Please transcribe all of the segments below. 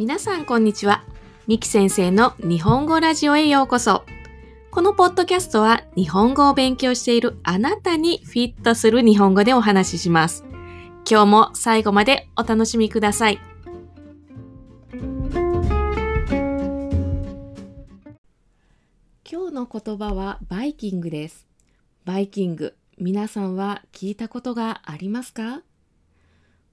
皆さんこんにちは。ミキ先生の日本語ラジオへようこそ。このポッドキャストは日本語を勉強しているあなたにフィットする日本語でお話しします。今日も最後までお楽しみください。今日の言葉はバイキングです。バイキング、皆さんは聞いたことがありますか？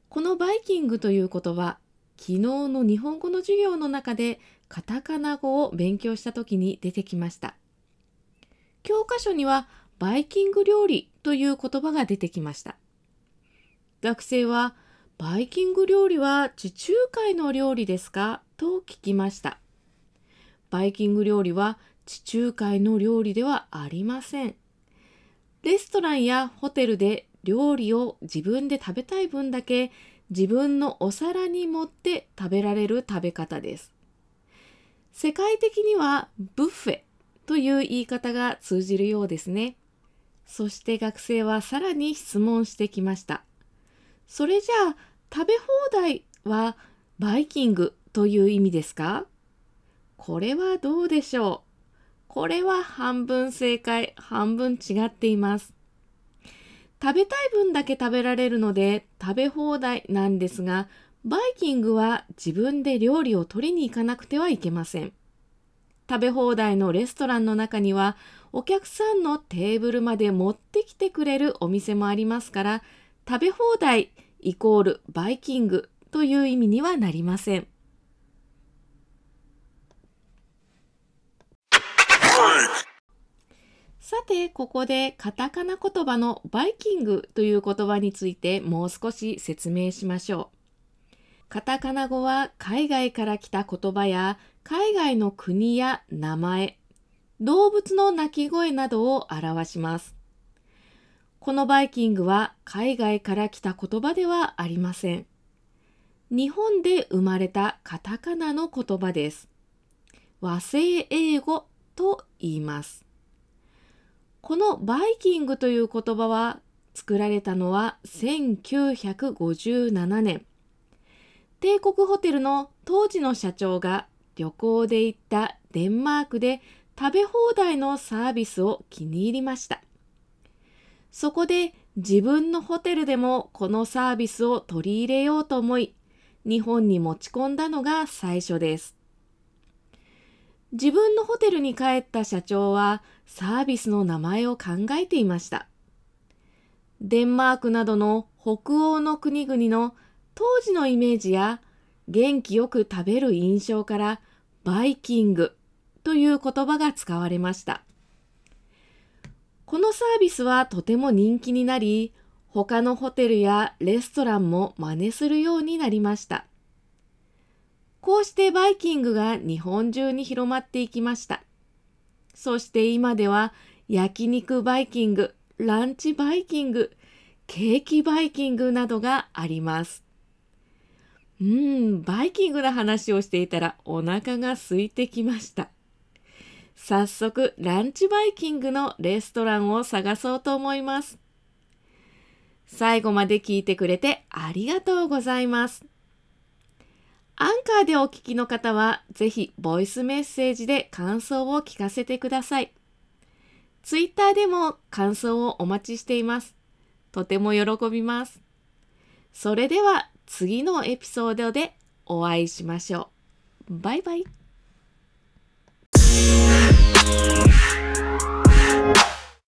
このバイキングという言葉、昨日の日本語の授業の中でカタカナ語を勉強した時に出てきました。教科書にはバイキング料理という言葉が出てきました。学生はバイキング料理は地中海の料理ですか？と聞きました。バイキング料理は地中海の料理ではありません。レストランやホテルで料理を自分で食べたい分だけ自分のお皿に盛って食べられる食べ方です。世界的にはブッフェという言い方が通じるようですね。そして学生はさらに質問してきました。それじゃあ食べ放題はバイキングという意味ですか？これはどうでしょう？これは半分正解、半分違っています。食べたい分だけ食べられるので食べ放題なんですが、バイキングは自分で料理を取りに行かなくてはいけません。食べ放題のレストランの中にはお客さんのテーブルまで持ってきてくれるお店もありますから食べ放題イコールバイキングという意味にはなりません。さて、ここでカタカナ言葉のバイキングという言葉についてもう少し説明しましょう。カタカナ語は海外から来た言葉や海外の国や名前、動物の鳴き声などを表します。このバイキングは海外から来た言葉ではありません。日本で生まれたカタカナの言葉です。和製英語と言います。このバイキングという言葉は作られたのは1957年。帝国ホテルの当時の社長が旅行で行ったデンマークで食べ放題のサービスを気に入りました。そこで自分のホテルでもこのサービスを取り入れようと思い、日本に持ち込んだのが最初です。自分のホテルに帰った社長はサービスの名前を考えていました。デンマークなどの北欧の国々の当時のイメージや元気よく食べる印象からバイキングという言葉が使われました。このサービスはとても人気になり、他のホテルやレストランも真似するようになりました。こうしてバイキングが日本中に広まっていきました。そして今では焼肉バイキング、ランチバイキング、ケーキバイキングなどがあります。うん、バイキングの話をしていたらお腹が空いてきました。早速、ランチバイキングのレストランを探そうと思います。最後まで聞いてくれてありがとうございます。アンカーでお聞きの方は、ぜひボイスメッセージで感想を聞かせてください。ツイッターでも感想をお待ちしています。とても喜びます。それでは次のエピソードでお会いしましょう。バイバイ。